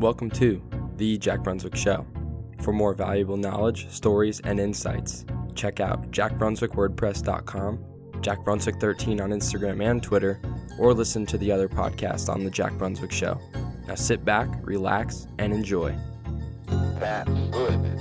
Welcome to The Jack Brunswick Show. For more valuable knowledge, stories, and insights, check out jackbrunswickwordpress.com, jackbrunswick13 on Instagram and Twitter, or listen to the other podcast on The Jack Brunswick Show. Now sit back, relax, and enjoy. That's good.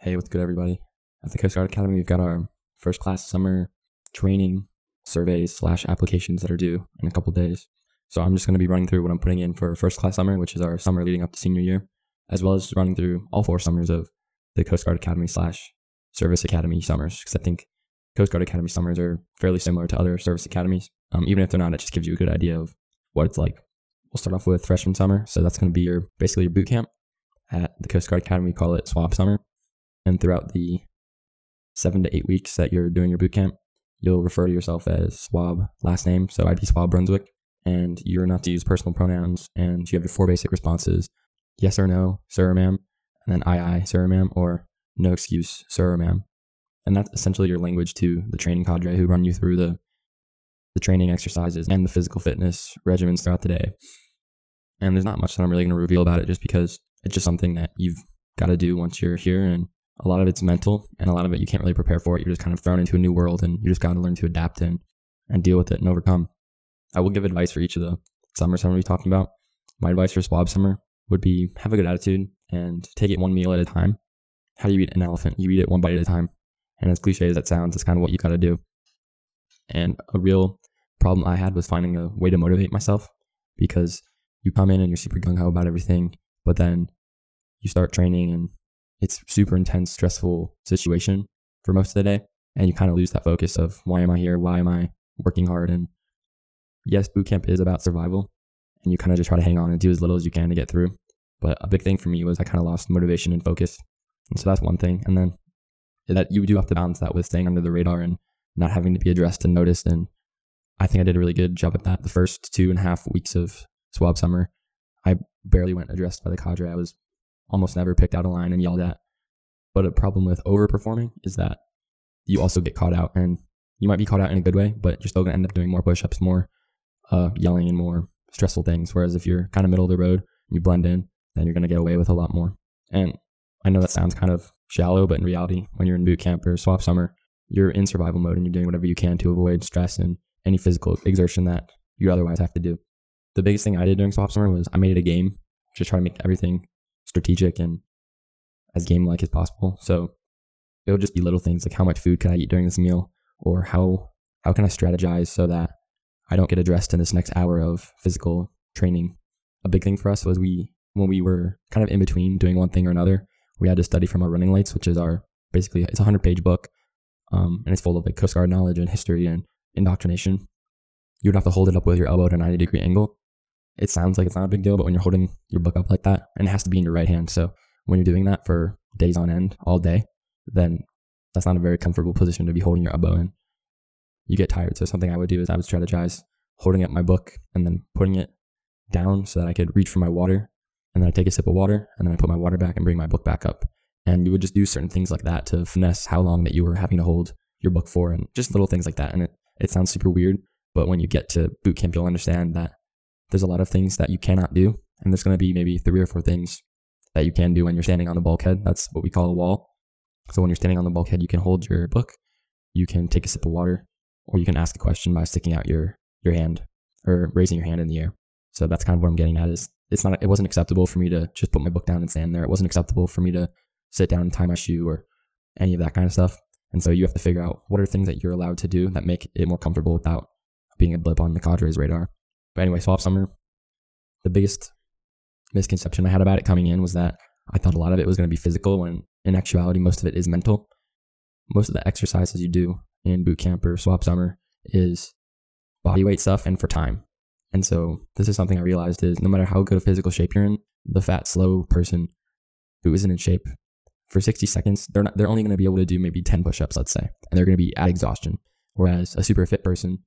Hey, what's good, everybody? At the Coast Guard Academy, we've got our first class summer training surveys slash applications that are due in a couple days. So I'm just going to be running through what I'm putting in for first class summer, which is our summer leading up to senior year, as well as running through all four summers of the Coast Guard Academy slash Service Academy summers, because I think Coast Guard Academy summers are fairly similar to other service academies. Um, even if they're not, it just gives you a good idea of what it's like. We'll start off with freshman summer. So that's going to be your basically your boot camp at the Coast Guard Academy. We call it SWAB summer. And throughout the seven to eight weeks that you're doing your boot camp, you'll refer to yourself as Swab last name. So I'd be Swab Brunswick. And you're not to use personal pronouns. And you have your four basic responses yes or no, sir or ma'am. And then aye, aye, sir or ma'am. Or no excuse, sir or ma'am. And that's essentially your language to the training cadre who run you through the the training exercises and the physical fitness regimens throughout the day. And there's not much that I'm really going to reveal about it just because it's just something that you've got to do once you're here and a lot of it's mental and a lot of it you can't really prepare for it. You're just kind of thrown into a new world and you just got to learn to adapt and, and deal with it and overcome. I will give advice for each of the going to be talking about. My advice for swab summer would be have a good attitude and take it one meal at a time. How do you eat an elephant? You eat it one bite at a time. And as cliche as that sounds, it's kind of what you got to do. And a real problem I had was finding a way to motivate myself because you come in and you're super gung ho about everything, but then you start training and it's super intense, stressful situation for most of the day. And you kind of lose that focus of why am I here? Why am I working hard? And yes, boot camp is about survival. And you kind of just try to hang on and do as little as you can to get through. But a big thing for me was I kind of lost motivation and focus. And so that's one thing. And then that you do have to balance that with staying under the radar and not having to be addressed and noticed. And I think I did a really good job at that. The first two and a half weeks of swab summer, I barely went addressed by the cadre. I was almost never picked out a line and yelled at. But a problem with overperforming is that you also get caught out, and you might be caught out in a good way, but you're still going to end up doing more push-ups, more uh, yelling, and more stressful things. Whereas if you're kind of middle of the road, you blend in, then you're going to get away with a lot more. And I know that sounds kind of shallow, but in reality, when you're in boot camp or swab summer, you're in survival mode and you're doing whatever you can to avoid stress and any physical exertion that you otherwise have to do. The biggest thing I did during swab summer was I made it a game, just try to make everything strategic and as game like as possible. So it'll just be little things like how much food can I eat during this meal, or how how can I strategize so that I don't get addressed in this next hour of physical training. A big thing for us was we when we were kind of in between doing one thing or another, we had to study from our running lights, which is our basically it's a hundred page book, um, and it's full of like Coast Guard knowledge and history and indoctrination. You would have to hold it up with your elbow at a ninety degree angle. It sounds like it's not a big deal, but when you're holding your book up like that, and it has to be in your right hand, so when you're doing that for days on end, all day, then that's not a very comfortable position to be holding your elbow in. You get tired. So something I would do is I would strategize holding up my book and then putting it down so that I could reach for my water. And then I take a sip of water and then I put my water back and bring my book back up. And you would just do certain things like that to finesse how long that you were having to hold your book for and just little things like that. And it, it sounds super weird, but when you get to boot camp, you'll understand that there's a lot of things that you cannot do. And there's going to be maybe three or four things that you can do when you're standing on the bulkhead. That's what we call a wall. So when you're standing on the bulkhead, you can hold your book, you can take a sip of water, or you can ask a question by sticking out your your hand or raising your hand in the air. So that's kind of what I'm getting at is it's not it wasn't acceptable for me to just put my book down and stand there. It wasn't acceptable for me to sit down and tie my shoe or any of that kind of stuff. And so you have to figure out what are things that you're allowed to do that make it more comfortable without being a blip on the cadre's radar. But anyway, swab summer, the biggest misconception I had about it coming in was that I thought a lot of it was going to be physical when in actuality most of it is mental. Most of the exercises you do in boot camp or swab summer is body weight stuff and for time. And so this is something I realized is no matter how good a physical shape you're in, the fat, slow person who isn't in shape for 60 seconds, they're not they're only going to be able to do maybe 10 push-ups, let's say, and they're going to be at exhaustion. Whereas a super fit person,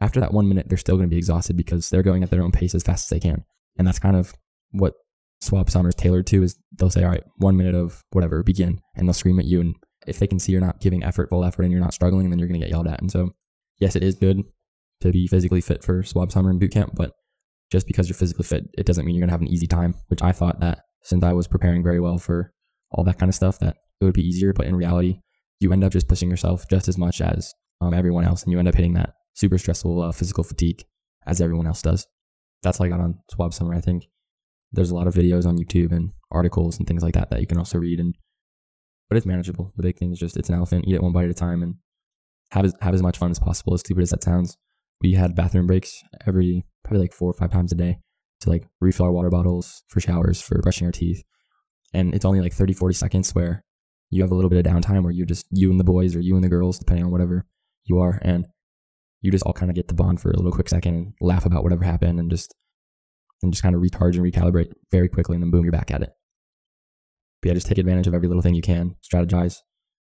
after that one minute, they're still going to be exhausted because they're going at their own pace as fast as they can. And that's kind of what swab summer is tailored to is they'll say, all right, one minute of whatever, begin, and they'll scream at you. And if they can see you're not giving effort, full effort, and you're not struggling, then you're going to get yelled at. And so, yes, it is good to be physically fit for swab summer and boot camp, but just because you're physically fit, it doesn't mean you're going to have an easy time, which I thought that since I was preparing very well for all that kind of stuff, that it would be easier. But in reality, you end up just pushing yourself just as much as um, everyone else, and you end up hitting that super stressful uh, physical fatigue as everyone else does. That's how I got on swab summer, I think. There's a lot of videos on YouTube and articles and things like that that you can also read and but it's manageable. The big thing is just it's an elephant, eat it one bite at a time and have as, have as much fun as possible. As stupid as that sounds, we had bathroom breaks every probably like four or five times a day to like refill our water bottles for showers, for brushing our teeth. And it's only like 30, 40 seconds where you have a little bit of downtime where you're just, you and the boys or you and the girls, depending on whatever you are. And you just all kind of get to bond for a little quick second laugh about whatever happened and just, and just kind of recharge and recalibrate very quickly. And then boom, you're back at it. But yeah, just take advantage of every little thing you can, strategize,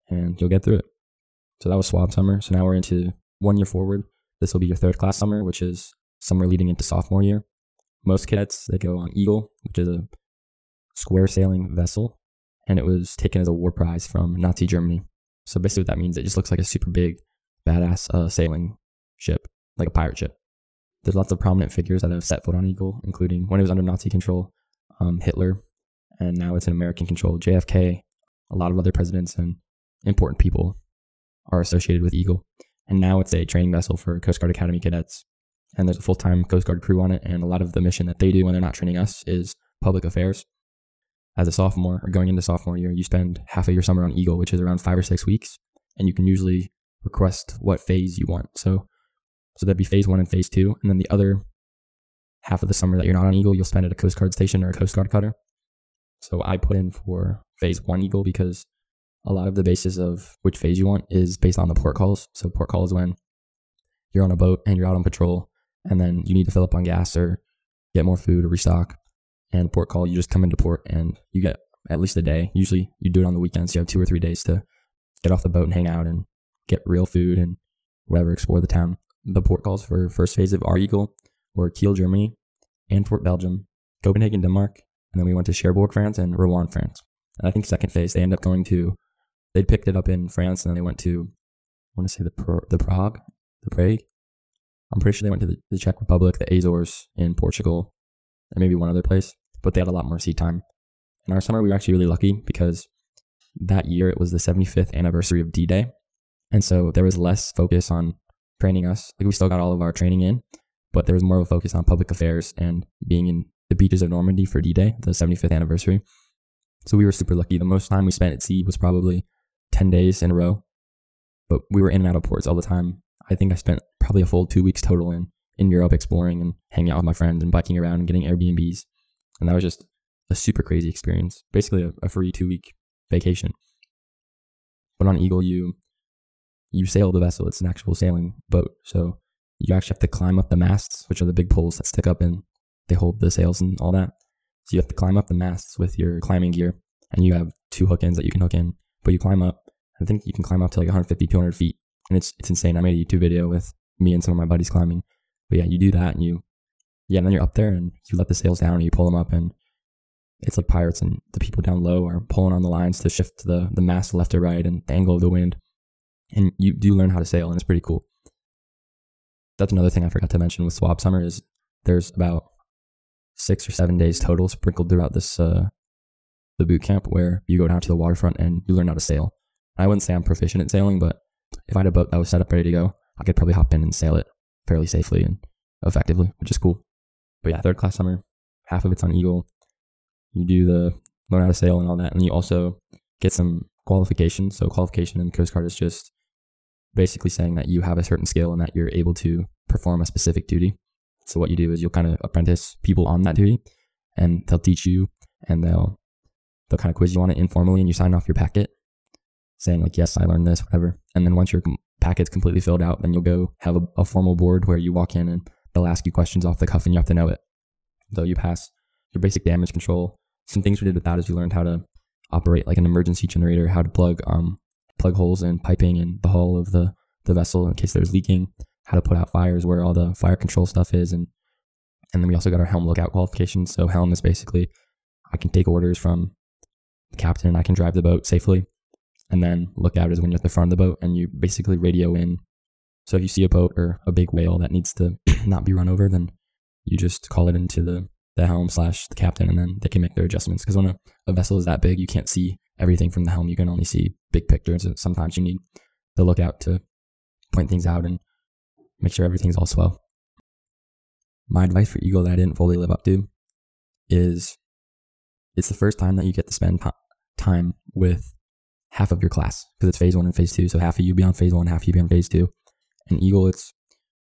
and you'll get through it. So that was swab summer. So now we're into one year forward. This will be your third class summer, which is summer leading into sophomore year. Most cadets, they go on Eagle, which is a square sailing vessel, and it was taken as a war prize from Nazi Germany. So basically, what that means, it just looks like a super big, badass uh, sailing ship, like a pirate ship. There's lots of prominent figures that have set foot on Eagle, including when it was under Nazi control, um, Hitler, and now it's in American control. JFK, a lot of other presidents and important people are associated with Eagle. And now it's a training vessel for Coast Guard Academy cadets. And there's a full time Coast Guard crew on it. And a lot of the mission that they do when they're not training us is public affairs. As a sophomore or going into sophomore year, you spend half of your summer on Eagle, which is around five or six weeks. And you can usually request what phase you want. So, so that'd be phase one and phase two. And then the other half of the summer that you're not on Eagle, you'll spend at a Coast Guard station or a Coast Guard cutter. So I put in for phase one Eagle because a lot of the basis of which phase you want is based on the port calls. So port calls when you're on a boat and you're out on patrol and then you need to fill up on gas or get more food or restock. And port call, you just come into port and you get at least a day. Usually you do it on the weekends. So You have two or three days to get off the boat and hang out and get real food and whatever, explore the town. The port calls for first phase of our Eagle were Kiel, Germany, Antwerp, Belgium, Copenhagen, Denmark, and then we went to Cherbourg, France, and Rouen, France. And I think second phase they end up going to, they picked it up in France, and then they went to, I want to say the the Prague, the Prague. I'm pretty sure they went to the, the Czech Republic, the Azores in Portugal, and maybe one other place. But they had a lot more seat time. In our summer, we were actually really lucky because that year it was the 75th anniversary of D-Day, and so there was less focus on training us. Like we still got all of our training in, but there was more of a focus on public affairs and being in the beaches of Normandy for D-Day, the 75th anniversary. So we were super lucky. The most time we spent at sea was probably 10 days in a row, but we were in and out of ports all the time. I think I spent probably a full two weeks total in, in Europe exploring and hanging out with my friends and biking around and getting Airbnbs. And that was just a super crazy experience. Basically a, a free two week vacation. But on Eagle, you you sail the vessel. It's an actual sailing boat. So you actually have to climb up the masts, which are the big poles that stick up and they hold the sails and all that. So you have to climb up the masts with your climbing gear, and you have two hook ends that you can hook in. But you climb up. I think you can climb up to like 150, 200 feet, and it's it's insane. I made a YouTube video with me and some of my buddies climbing. But yeah, you do that, and you yeah, and then you're up there, and you let the sails down, and you pull them up, and it's like pirates, and the people down low are pulling on the lines to shift the the mast left or right, and the angle of the wind, and you do learn how to sail, and it's pretty cool. That's another thing I forgot to mention with Swab Summer is there's about six or seven days total sprinkled throughout this uh, the boot camp where you go down to the waterfront and you learn how to sail. I wouldn't say I'm proficient at sailing, but if I had a boat that was set up ready to go, I could probably hop in and sail it fairly safely and effectively, which is cool. But yeah, third class summer, half of it's on Eagle. You do the learn how to sail and all that, and you also get some qualifications. So qualification in the Coast Guard is just basically saying that you have a certain skill and that you're able to perform a specific duty. So what you do is you'll kind of apprentice people on that duty, and they'll teach you, and they'll they'll kind of quiz you on it informally, and you sign off your packet, saying like, yes, I learned this, whatever. And then once your packet's completely filled out, then you'll go have a, a formal board where you walk in and they'll ask you questions off the cuff, and you have to know it. Though you pass your basic damage control. Some things we did with that is we learned how to operate like an emergency generator, how to plug um plug holes in piping in the hull of the the vessel in case there's leaking, how to put out fires, where all the fire control stuff is, and and then we also got our helm lookout qualifications. So helm is basically I can take orders from the captain and I can drive the boat safely. And then lookout is when you're at the front of the boat and you basically radio in. So if you see a boat or a big whale that needs to not be run over, then you just call it into the, the helm slash the captain and then they can make their adjustments. Because when a, a vessel is that big, you can't see everything from the helm. You can only see big pictures. And sometimes you need the lookout to point things out and make sure everything's all swell. My advice for Eagle that I didn't fully live up to is it's the first time that you get to spend time with half of your class because it's phase one and phase two. So half of you be on phase one, half of you be on phase two. And Eagle, it's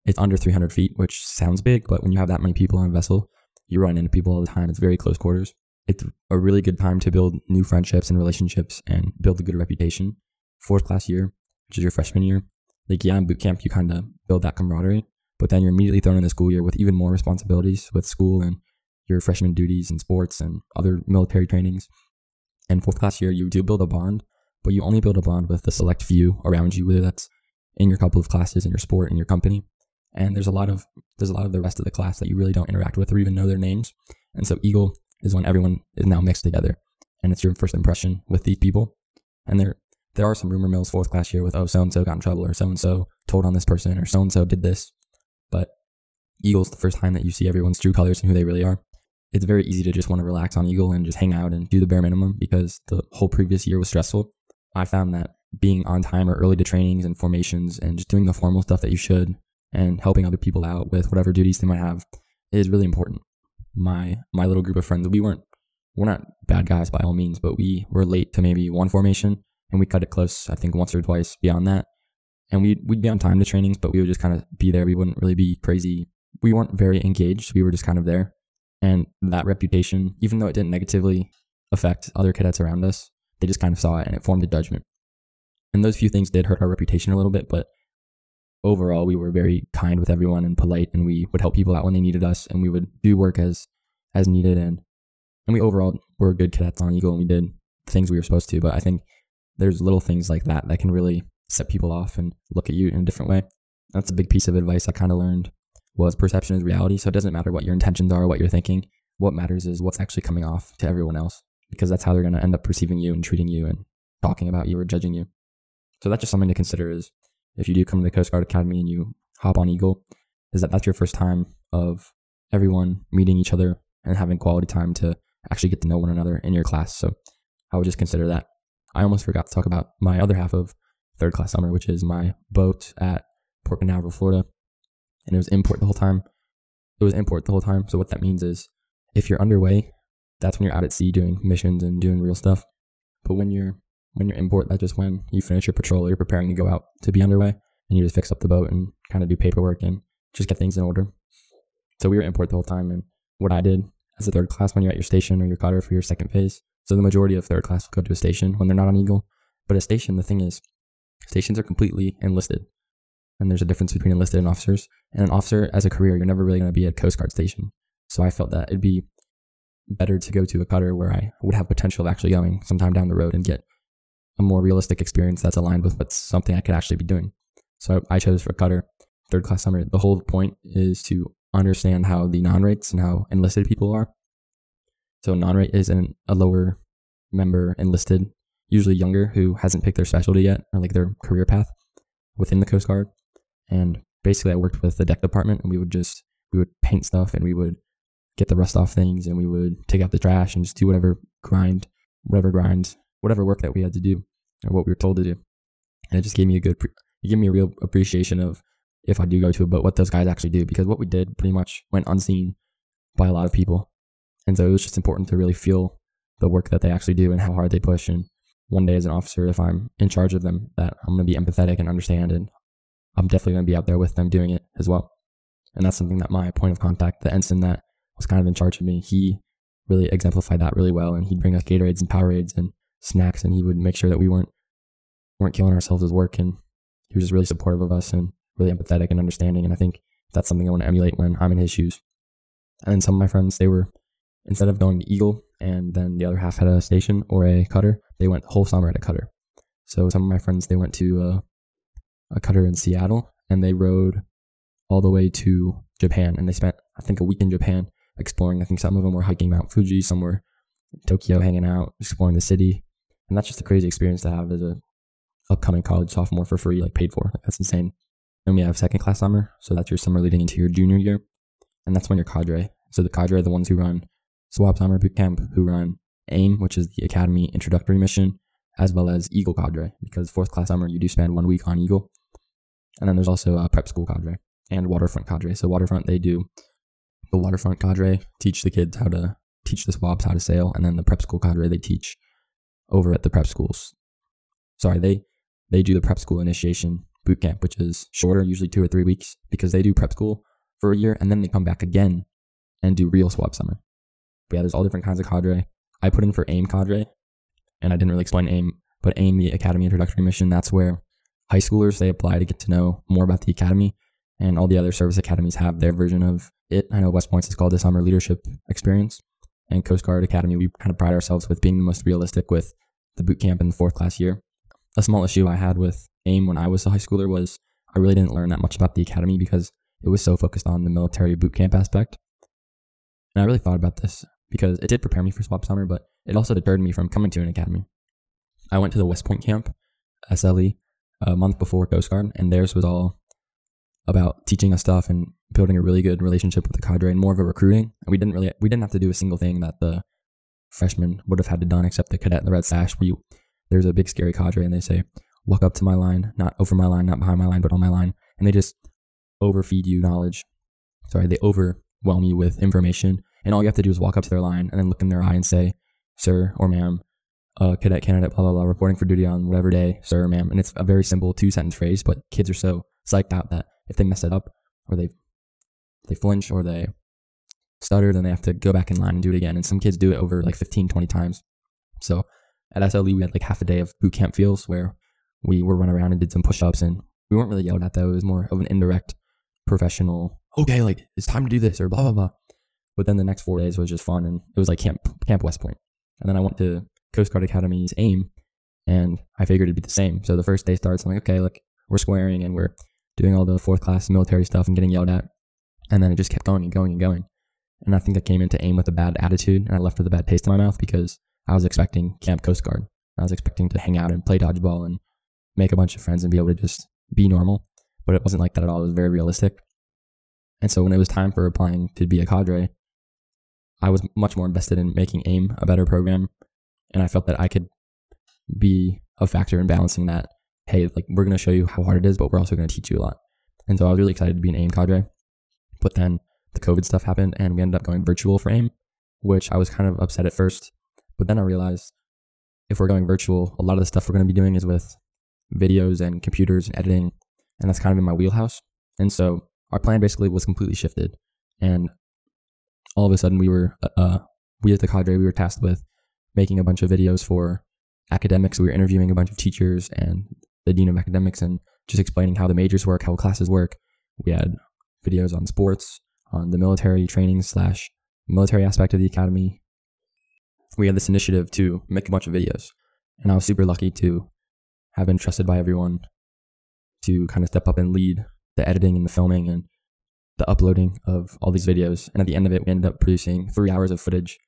it's under 300 feet, which sounds big, but when you have that many people on a vessel, you run into people all the time. It's very close quarters. It's a really good time to build new friendships and relationships and build a good reputation. Fourth class year, which is your freshman year, like yeah, in boot camp you kind of build that camaraderie, but then you're immediately thrown in the school year with even more responsibilities with school and your freshman duties and sports and other military trainings. And fourth class year, you do build a bond, but you only build a bond with the select few around you, whether that's in your couple of classes, in your sport, in your company. And there's a lot of there's a lot of the rest of the class that you really don't interact with or even know their names. And so Eagle is when everyone is now mixed together, and it's your first impression with these people. And there there are some rumor mills fourth class year with oh so and so got in trouble or so and so told on this person or so and so did this, but Eagle's the first time that you see everyone's true colors and who they really are. It's very easy to just want to relax on Eagle and just hang out and do the bare minimum because the whole previous year was stressful. I found that being on time or early to trainings and formations and just doing the formal stuff that you should and helping other people out with whatever duties they might have is really important. My my little group of friends, we weren't we're not bad guys by all means, but we were late to maybe one formation and we cut it close, I think once or twice beyond that. And we'd, we'd be on time to trainings, but we would just kind of be there. We wouldn't really be crazy. We weren't very engaged. We were just kind of there. And that reputation, even though it didn't negatively affect other cadets around us, they just kind of saw it and it formed a judgment. And those few things did hurt our reputation a little bit, but overall, we were very kind with everyone and polite, and we would help people out when they needed us, and we would do work as as needed, and and we overall were good cadets on Eagle, and we did things we were supposed to. But I think there's little things like that that can really set people off and look at you in a different way. That's a big piece of advice I kind of learned was perception is reality. So it doesn't matter what your intentions are, what you're thinking. What matters is what's actually coming off to everyone else because that's how they're going to end up perceiving you and treating you and talking about you or judging you. So that's just something to consider is if you do come to the Coast Guard Academy and you hop on Eagle, is that that's your first time of everyone meeting each other and having quality time to actually get to know one another in your class. So I would just consider that. I almost forgot to talk about my other half of third class summer, which is my boat at Port Canaveral, Florida. And it was import the whole time. It was import the whole time. So what that means is if you're underway, that's when you're out at sea doing missions and doing real stuff. But when you're when you're import, that's just when you finish your patrol, you're preparing to go out to be underway, and you just fix up the boat and kind of do paperwork and just get things in order. So we were import the whole time, and what I did as a third class when you're at your station or your cutter for your second phase. So the majority of third class will go to a station when they're not on Eagle. But a station, the thing is, stations are completely enlisted. And there's a difference between enlisted and officers. And an officer, as a career, you're never really going to be at Coast Guard station. So I felt that it'd be better to go to a cutter where I would have potential of actually going sometime down the road and get a more realistic experience that's aligned with what's something I could actually be doing. So I chose for cutter, third class summer. The whole point is to understand how the non rates and how enlisted people are. So non rate is an, a lower member enlisted, usually younger, who hasn't picked their specialty yet or like their career path within the Coast Guard. And basically, I worked with the deck department, and we would just we would paint stuff, and we would get the rust off things, and we would take out the trash and just do whatever grind, whatever grind, whatever work that we had to do or what we were told to do. And it just gave me a good, it gave me a real appreciation of if I do go to a boat, what those guys actually do, because what we did pretty much went unseen by a lot of people. And so it was just important to really feel the work that they actually do and how hard they push. And one day as an officer, if I'm in charge of them, that I'm going to be empathetic and understand. And I'm definitely going to be out there with them doing it as well. And that's something that my point of contact, the ensign that was kind of in charge of me, he really exemplified that really well. And he'd bring us Gatorades and Powerades and snacks, and he would make sure that we weren't weren't killing ourselves as work. And he was just really supportive of us and really empathetic and understanding. And I think that's something I want to emulate when I'm in his shoes. And then some of my friends, they were instead of going to Eagle and then the other half had a station or a cutter, they went the whole summer at a cutter. So some of my friends they went to uh, a cutter in Seattle and they rode all the way to Japan and they spent I think a week in Japan exploring. I think some of them were hiking Mount Fuji, some were Tokyo hanging out, exploring the city, and that's just a crazy experience to have as a upcoming college sophomore for free, like paid for. Like, that's insane. And we have second class summer, so that's your summer leading into your junior year, and that's when your cadre. So the cadre are the ones who run SWAB Summer Boot Camp, who run AIM, which is the Academy Introductory Mission, as well as Eagle Cadre, because fourth class summer you do spend one week on Eagle, and then there's also a prep school cadre and waterfront cadre. So waterfront they do the waterfront cadre teach the kids how to teach the swabs how to sail, and then the prep school cadre they teach over at the prep schools. Sorry, they they do the prep school initiation boot camp, which is shorter, usually two or three weeks, because they do prep school for a year and then they come back again and do real swab summer. But yeah, there's all different kinds of cadre. I put in for AIM cadre, and I didn't really explain AIM, but AIM, the Academy Introductory Mission, that's where high schoolers they apply to get to know more about the academy, and all the other service academies have their version of it. I know West Point's is called the Summer Leadership Experience, and Coast Guard Academy, we kind of pride ourselves with being the most realistic with the boot camp in the fourth class year. A small issue I had with AIM when I was a high schooler was I really didn't learn that much about the academy because it was so focused on the military boot camp aspect. And I really thought about this because it did prepare me for swab summer, but it also deterred me from coming to an academy. I went to the West Point camp, SLE, a month before Coast Guard, and theirs was all about teaching us stuff and building a really good relationship with the cadre and more of a recruiting. And we didn't really we didn't have to do a single thing that the freshmen would have had to done except the cadet and the red sash where you there's a big scary cadre and they say, walk up to my line, not over my line, not behind my line, but on my line. And they just overfeed you knowledge. Sorry, they overwhelm you with information. And all you have to do is walk up to their line and then look in their eye and say, sir or ma'am, uh, cadet candidate, blah, blah, blah, reporting for duty on whatever day, sir or ma'am. And it's a very simple two sentence phrase, but kids are so psyched out that if they mess it up or they they flinch or they stutter, then they have to go back in line and do it again. And some kids do it over like 15, 20 times. So at SLE, we had like half a day of boot camp feels where we were run around and did some push ups and we weren't really yelled at though. It was more of an indirect professional, okay, like it's time to do this or blah, blah, blah. But then the next four days was just fun and it was like Camp, Camp West Point. And then I went to Coast Guard Academy's AIM and I figured it'd be the same. So the first day starts, I'm like, okay, like we're squaring and we're doing all the fourth class military stuff and getting yelled at. And then it just kept going and going and going. And I think I came into AIM with a bad attitude and I left with a bad taste in my mouth because I was expecting Camp Coast Guard. I was expecting to hang out and play dodgeball and make a bunch of friends and be able to just be normal. But it wasn't like that at all. It was very realistic. And so when it was time for applying to be a cadre, I was much more invested in making AIM a better program. And I felt that I could be a factor in balancing that. Hey, like we're going to show you how hard it is, but we're also going to teach you a lot. And so I was really excited to be an AIM cadre. But then the COVID stuff happened and we ended up going virtual for AIM, which I was kind of upset at first. But then I realized if we're going virtual, a lot of the stuff we're going to be doing is with videos and computers and editing. And that's kind of in my wheelhouse. And so our plan basically was completely shifted. And all of a sudden we were, uh, uh we as the cadre, we were tasked with making a bunch of videos for academics. We were interviewing a bunch of teachers and the dean of academics and just explaining how the majors work, how classes work. We had videos on sports, on the military training slash military aspect of the academy. We had this initiative to make a bunch of videos, and I was super lucky to have been trusted by everyone to kind of step up and lead the editing and the filming and the uploading of all these videos. And at the end of it, we ended up producing three hours of footage.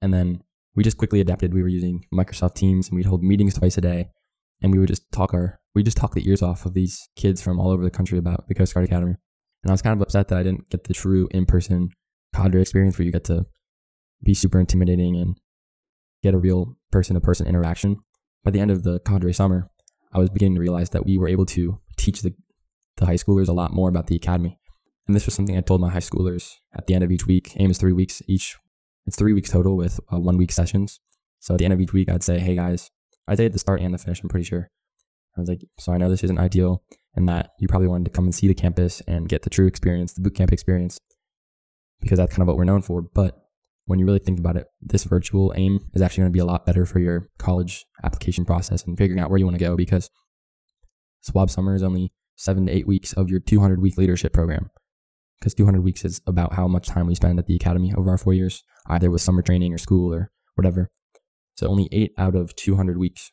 And then we just quickly adapted. We were using Microsoft Teams and we'd hold meetings twice a day. And we would just talk our, we just talk the ears off of these kids from all over the country about the Coast Guard Academy. And I was kind of upset that I didn't get the true in person cadre experience where you get to be super intimidating and get a real person to person interaction. By the end of the cadre summer, I was beginning to realize that we were able to teach the, the high schoolers a lot more about the academy. And this was something I told my high schoolers at the end of each week. AIM is three weeks each. It's three weeks total with uh, one week sessions. So at the end of each week, I'd say, hey guys, I'd say at the start and the finish, I'm pretty sure. I was like, so I know this isn't ideal and that you probably wanted to come and see the campus and get the true experience, the boot camp experience, because that's kind of what we're known for. But when you really think about it, this virtual aim is actually going to be a lot better for your college application process and figuring out where you want to go because Swab Summer is only seven to eight weeks of your 200 week leadership program. Because 200 weeks is about how much time we spend at the academy over our four years, either with summer training or school or whatever. So only eight out of 200 weeks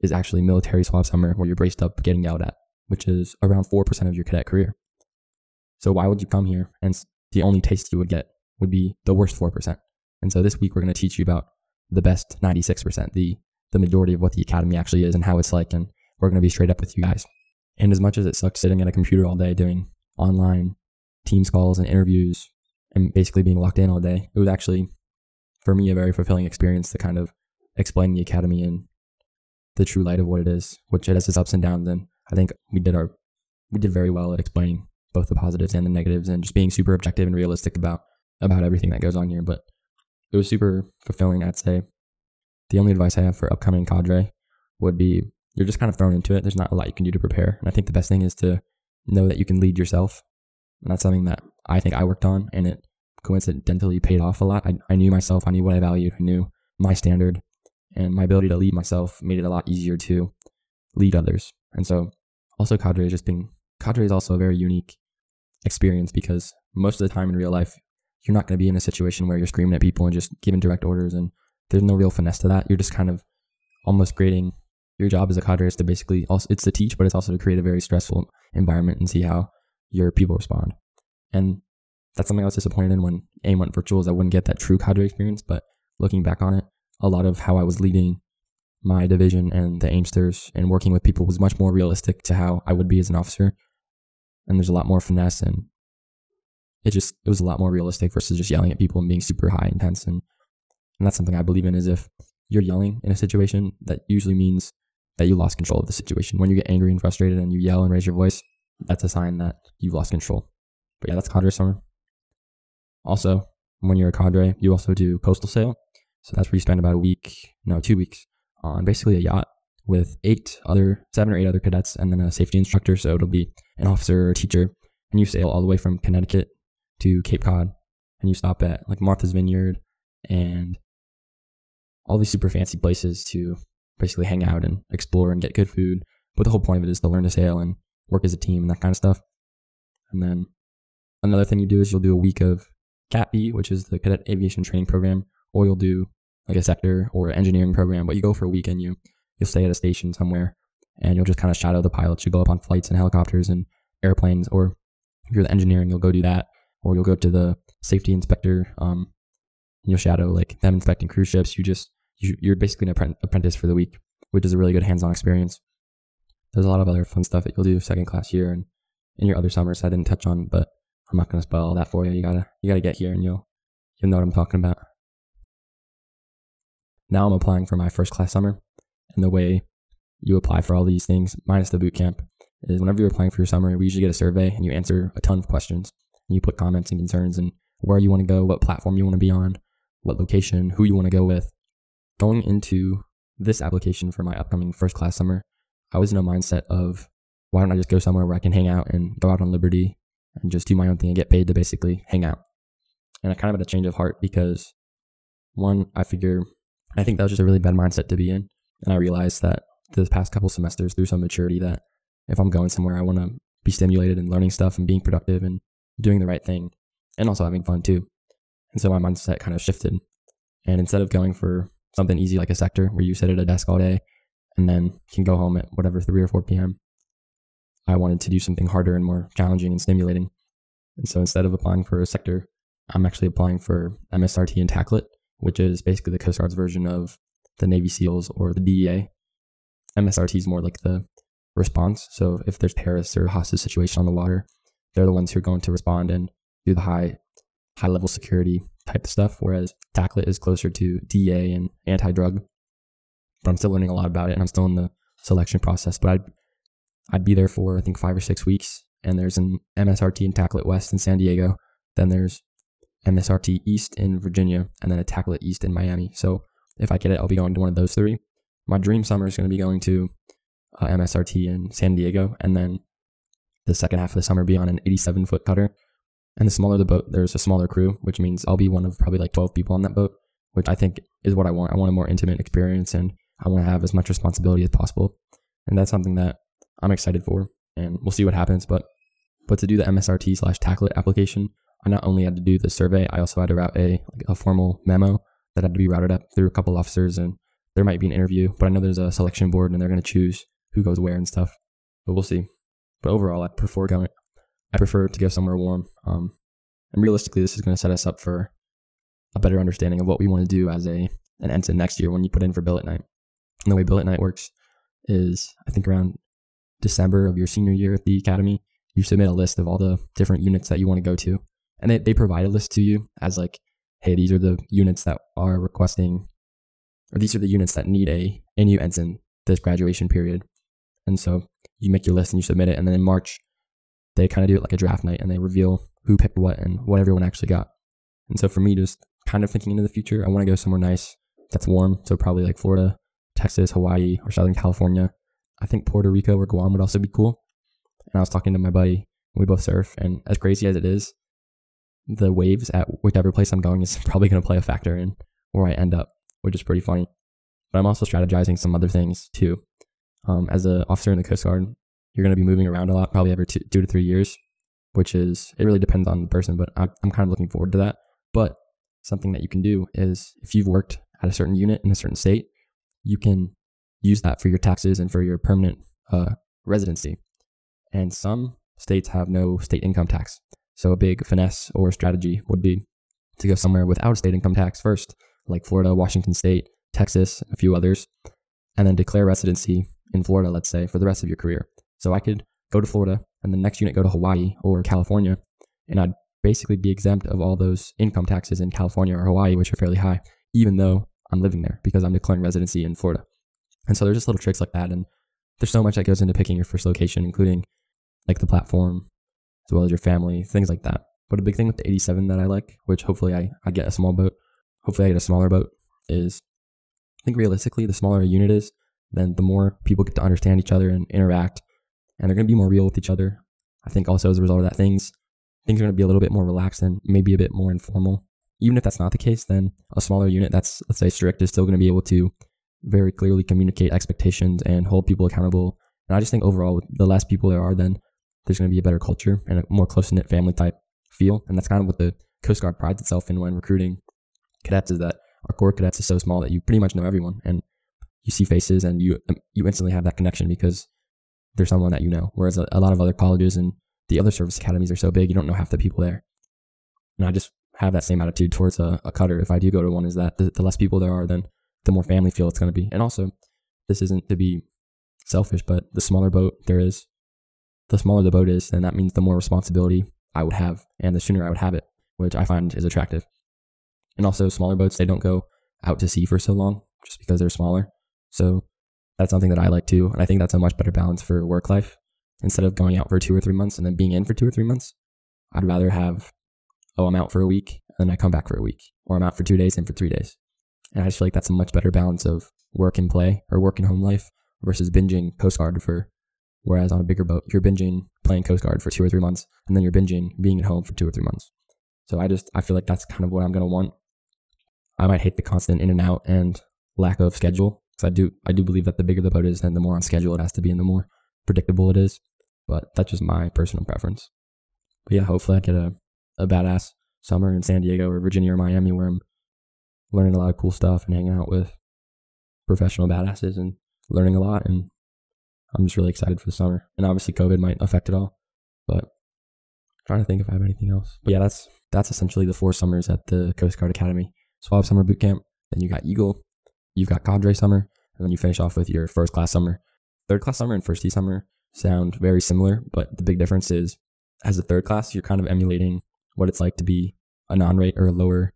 is actually military swab summer where you're braced up getting yelled at, which is around 4% of your cadet career. So why would you come here and the only taste you would get would be the worst 4%. And so this week we're going to teach you about the best 96%, the the majority of what the academy actually is and how it's like and we're going to be straight up with you guys. And as much as it sucks sitting at a computer all day doing online Teams calls and interviews and basically being locked in all day, it was actually, for me, a very fulfilling experience to kind of explain the academy in the true light of what it is, which it has its ups and downs. And I think we did our, we did very well at explaining both the positives and the negatives and just being super objective and realistic about, about everything that goes on here. But it was super fulfilling, I'd say. The only advice I have for upcoming cadre would be you're just kind of thrown into it. There's not a lot you can do to prepare. And I think the best thing is to know that you can lead yourself. And that's something that I think I worked on and it coincidentally paid off a lot. I, I knew myself, I knew what I valued, I knew my standard, and my ability to lead myself made it a lot easier to lead others. And so also cadre is just being cadre is also a very unique experience because most of the time in real life, you're not going to be in a situation where you're screaming at people and just giving direct orders and there's no real finesse to that. You're just kind of almost grading your job as a cadre is to basically also it's to teach, but it's also to create a very stressful environment and see how your people respond. And that's something I was disappointed in when AIM went virtual is I wouldn't get that true cadre experience. But looking back on it, a lot of how I was leading my division and the Aimsters and working with people was much more realistic to how I would be as an officer. And there's a lot more finesse and it just it was a lot more realistic versus just yelling at people and being super high intense and and that's something I believe in is if you're yelling in a situation that usually means that you lost control of the situation. When you get angry and frustrated and you yell and raise your voice, that's a sign that you've lost control. But yeah, that's cadre summer. Also, when you're a cadre, you also do coastal sail. So that's where you spend about a week, no, two weeks on basically a yacht with eight other, seven or eight other cadets and then a safety instructor. So it'll be an officer or teacher. And you sail all the way from Connecticut to Cape Cod. And you stop at like Martha's Vineyard and all these super fancy places to basically hang out and explore and get good food. But the whole point of it is to learn to sail and work as a team and that kind of stuff. And then another thing you do is you'll do a week of CATP, which is the Cadet Aviation Training Program, or you'll do like a sector or engineering program. But you go for a week and you you'll stay at a station somewhere and you'll just kind of shadow the pilots. You go up on flights and helicopters and airplanes, or if you're the engineering, you'll go do that, or you'll go to the safety inspector. Um, you'll shadow like them inspecting cruise ships. You just you're basically an apprentice for the week, which is a really good hands-on experience. There's a lot of other fun stuff that you'll do second class year and in your other summers I didn't touch on, but I'm not gonna spoil all that for you. You gotta you gotta get here and you'll you'll know what I'm talking about. Now I'm applying for my first class summer, and the way you apply for all these things, minus the boot camp, is whenever you're applying for your summer, we usually get a survey and you answer a ton of questions. And you put comments and concerns and where you want to go, what platform you want to be on, what location, who you want to go with, going into this application for my upcoming first class summer, I was in a mindset of why don't I just go somewhere where I can hang out and go out on liberty and just do my own thing and get paid to basically hang out. And I kind of had a change of heart because one, I figure I think that was just a really bad mindset to be in. And I realized that the past couple semesters through some maturity that if I'm going somewhere, I want to be stimulated and learning stuff and being productive and doing the right thing and also having fun too. And so my mindset kind of shifted. And instead of going for something easy like a sector where you sit at a desk all day and then can go home at whatever 3 or 4 p.m. I wanted to do something harder and more challenging and stimulating. And so instead of applying for a sector, I'm actually applying for MSRT and TACLET, which is basically the Coast Guard's version of the Navy SEALs or the DEA. MSRT is more like the response. So if there's terrorists or hostage situation on the water, they're the ones who are going to respond and do the high high level security type of stuff, whereas TACLET is closer to DEA and anti drug. But I'm still learning a lot about it and I'm still in the selection process. But I'd, I'd be there for, I think, five or six weeks. And there's an MSRT and TACLET West in San Diego. Then there's MSRT East in Virginia, and then a TACLET East in Miami. So if I get it, I'll be going to one of those three. My dream summer is going to be going to uh, MSRT in San Diego, and then the second half of the summer be on an 87 foot cutter and the smaller the boat, there's a smaller crew, which means I'll be one of probably like 12 people on that boat, which I think is what I want. I want a more intimate experience and I want to have as much responsibility as possible. And that's something that I'm excited for. And we'll see what happens. But but to do the MSRT slash TACLET application, I not only had to do the survey, I also had to route a like a formal memo that had to be routed up through a couple officers and there might be an interview, but I know there's a selection board and they're going to choose who goes where and stuff. But we'll see. But overall, I prefer going I prefer to go somewhere warm. Um, and realistically, this is going to set us up for a better understanding of what we want to do as a an ensign next year when you put in for billet night. And the way billet night works is I think around December of your senior year at the academy, you submit a list of all the different units that you want to go to. And they, they provide a list to you as like, hey, these are the units that are requesting, or these are the units that need a, a new ensign this graduation period. And so you make your list and you submit it. And then in March, they kind of do it like a draft night and they reveal who picked what and what everyone actually got. And so for me, just kind of thinking into the future, I want to go somewhere nice that's warm. So probably like Florida, Texas, Hawaii, or Southern California. I think Puerto Rico or Guam would also be cool. And I was talking to my buddy, we both surf, and as crazy as it is, the waves at whichever place I'm going is probably going to play a factor in where I end up, which is pretty funny. But I'm also strategizing some other things too. Um, as an officer in the Coast Guard, you're going to be moving around a lot, probably every two, two to three years, which is, it really depends on the person, but I'm, I'm kind of looking forward to that. But something that you can do is if you've worked at a certain unit in a certain state, you can use that for your taxes and for your permanent uh, residency. And some states have no state income tax. So a big finesse or strategy would be to go somewhere without state income tax first, like Florida, Washington State, Texas, a few others, and then declare residency in Florida, let's say, for the rest of your career. So I could go to Florida and the next unit go to Hawaii or California, and I'd basically be exempt of all those income taxes in California or Hawaii, which are fairly high, even though I'm living there because I'm declaring residency in Florida. And so there's just little tricks like that. And there's so much that goes into picking your first location, including like the platform, as well as your family, things like that. But a big thing with the 87 that I like, which hopefully I, I get a small boat, hopefully I get a smaller boat, is I think realistically, the smaller a unit is, then the more people get to understand each other and interact, and they're going to be more real with each other. I think also as a result of that, things things are going to be a little bit more relaxed and maybe a bit more informal. Even if that's not the case, then a smaller unit that's let's say strict is still going to be able to very clearly communicate expectations and hold people accountable. And I just think overall, the less people there are, then there's going to be a better culture and a more close knit family type feel. And that's kind of what the Coast Guard prides itself in when recruiting cadets is that our Corps cadets is so small that you pretty much know everyone and you see faces and you um, you instantly have that connection because there's someone that you know. Whereas a, a lot of other colleges and the other service academies are so big, you don't know half the people there. And I just have that same attitude towards a, a cutter if I do go to one is that the, the less people there are, then the more family feel it's going to be. And also, this isn't to be selfish, but the smaller boat there is, the smaller the boat is, then that means the more responsibility I would have and the sooner I would have it, which I find is attractive. And also, smaller boats, they don't go out to sea for so long just because they're smaller. So that's something that I like too. And I think that's a much better balance for work life. Instead of going out for two or three months and then being in for two or three months, I'd rather have, oh, I'm out for a week and then I come back for a week, or I'm out for two days and for three days. And I just feel like that's a much better balance of work and play or work and home life versus binging Coast Guard for, whereas on a bigger boat, you're binging playing Coast Guard for two or three months and then you're binging being at home for two or three months. So I just, I feel like that's kind of what I'm to want. I might hate the constant in and out and lack of schedule because I do, I do believe that the bigger the boat is, then the more on schedule it has to be and the more predictable it is. But that's just my personal preference. But yeah, hopefully I get a, a badass summer in San Diego or Virginia or Miami where I'm learning a lot of cool stuff and hanging out with professional badasses and learning a lot. And I'm just really excited for the summer. And obviously, COVID might affect it all, but I'm trying to think if I have anything else. But yeah, that's that's essentially the four summers at the Coast Guard Academy. SWAB Summer Boot Camp. Then you got Eagle. You've got Cadre Summer, and then you finish off with your first class summer. Third class summer and firstie summer sound very similar, but the big difference is as a third class, you're kind of emulating what it's like to be a non-rate or a lower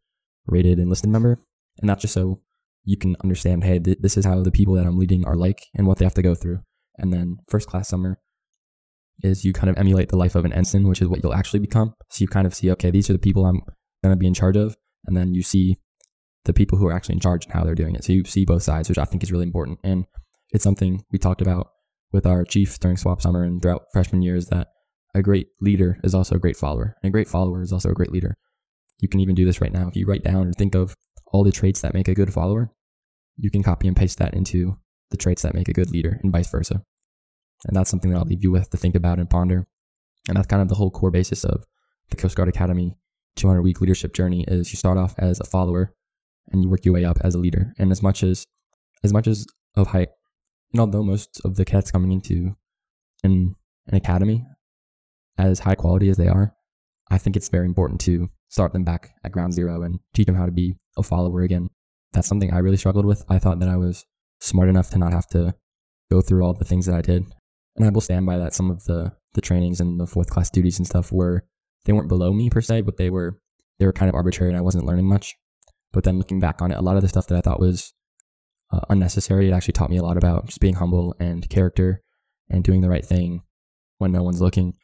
rated enlisted member. And that's just so you can understand, hey, th- this is how the people that I'm leading are like and what they have to go through. And then first class summer is you kind of emulate the life of an ensign, which is what you'll actually become. So you kind of see, okay, these are the people I'm going to be in charge of. And then you see the people who are actually in charge and how they're doing it. So you see both sides, which I think is really important. And it's something we talked about with our chief during swab summer and throughout freshman years that a great leader is also a great follower. And a great follower is also a great leader. You can even do this right now. If you write down and think of all the traits that make a good follower, you can copy and paste that into the traits that make a good leader and vice versa. And that's something that I'll leave you with to think about and ponder. And that's kind of the whole core basis of the Coast Guard Academy 200 week leadership journey is you start off as a follower and you work your way up as a leader. And as much as as much as of height, and although most of the cats coming into an an academy as high quality as they are, I think it's very important to start them back at ground zero and teach them how to be a follower again. That's something I really struggled with. I thought that I was smart enough to not have to go through all the things that I did. And I will stand by that. Some of the the trainings and the fourth class duties and stuff were they weren't below me per se, but they were they were kind of arbitrary and I wasn't learning much. But then looking back on it, a lot of the stuff that I thought was uh, unnecessary, it actually taught me a lot about just being humble and character and doing the right thing when no one's looking.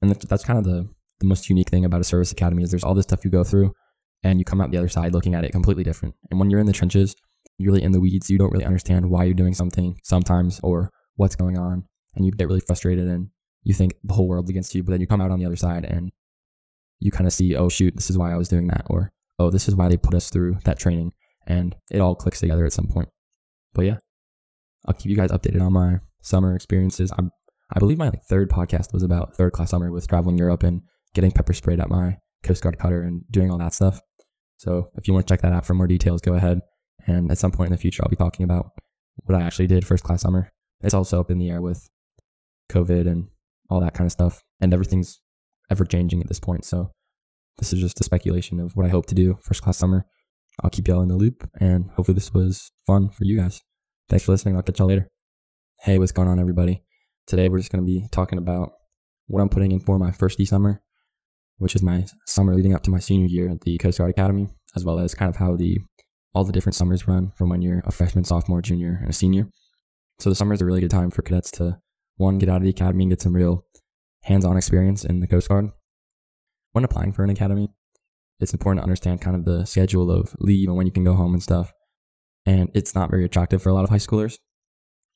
And that's, that's kind of the, the most unique thing about a service academy is there's all this stuff you go through and you come out the other side looking at it completely different. And when you're in the trenches, you're really in the weeds, you don't really understand why you're doing something sometimes or what's going on. And you get really frustrated and you think the whole world's against you, but then you come out on the other side and you kind of see, oh shoot, this is why I was doing that, or oh, this is why they put us through that training, and it all clicks together at some point. But yeah, I'll keep you guys updated on my summer experiences. I I believe my like third podcast was about third class summer with traveling Europe and getting pepper sprayed at my Coast Guard cutter and doing all that stuff. So if you want to check that out for more details, go ahead. And at some point in the future, I'll be talking about what I actually did first class summer. It's also up in the air with COVID and all that kind of stuff, and everything's ever changing at this point. So this is just a speculation of what I hope to do first class summer. I'll keep y'all in the loop, and hopefully this was fun for you guys. Thanks for listening. I'll catch y'all later. Hey, what's going on, everybody? Today we're just going to be talking about what I'm putting in for my firstie summer, which is my summer leading up to my senior year at the Coast Guard Academy, as well as kind of how the all the different summers run from when you're a freshman, sophomore, junior, and a senior. So the summer is a really good time for cadets to one get out of the academy and get some real hands-on experience in the Coast Guard. When applying for an academy, it's important to understand kind of the schedule of leave and when you can go home and stuff. And it's not very attractive for a lot of high schoolers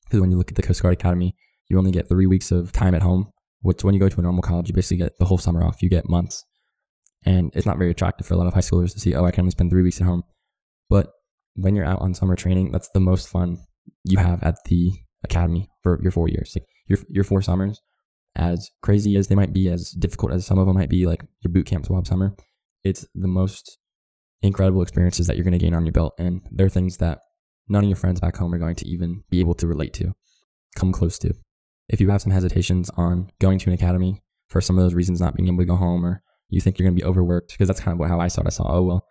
because when you look at the Coast Guard Academy, you only get three weeks of time at home. Which when you go to a normal college, you basically get the whole summer off. You get months, and it's not very attractive for a lot of high schoolers to see. Oh, I can only spend three weeks at home. But when you're out on summer training, that's the most fun you have at the academy for your four years. Like your your four summers as crazy as they might be, as difficult as some of them might be, like your boot camp swab summer, it's the most incredible experiences that you're going to gain on your belt. And they're things that none of your friends back home are going to even be able to relate to, come close to. If you have some hesitations on going to an academy for some of those reasons, not being able to go home, or you think you're going to be overworked, because that's kind of how I saw it. I saw, oh, well,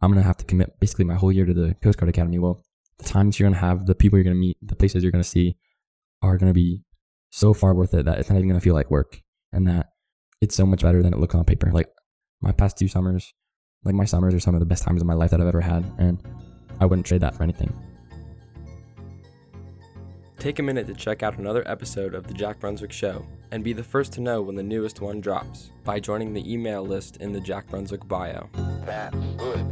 I'm going to have to commit basically my whole year to the Coast Guard Academy. Well, the times you're going to have, the people you're going to meet, the places you're going to see are going to be so far worth it that it's not even gonna feel like work, and that it's so much better than it looks on paper. Like my past two summers, like my summers are some of the best times of my life that I've ever had, and I wouldn't trade that for anything. Take a minute to check out another episode of The Jack Brunswick Show and be the first to know when the newest one drops by joining the email list in the Jack Brunswick bio. That's good.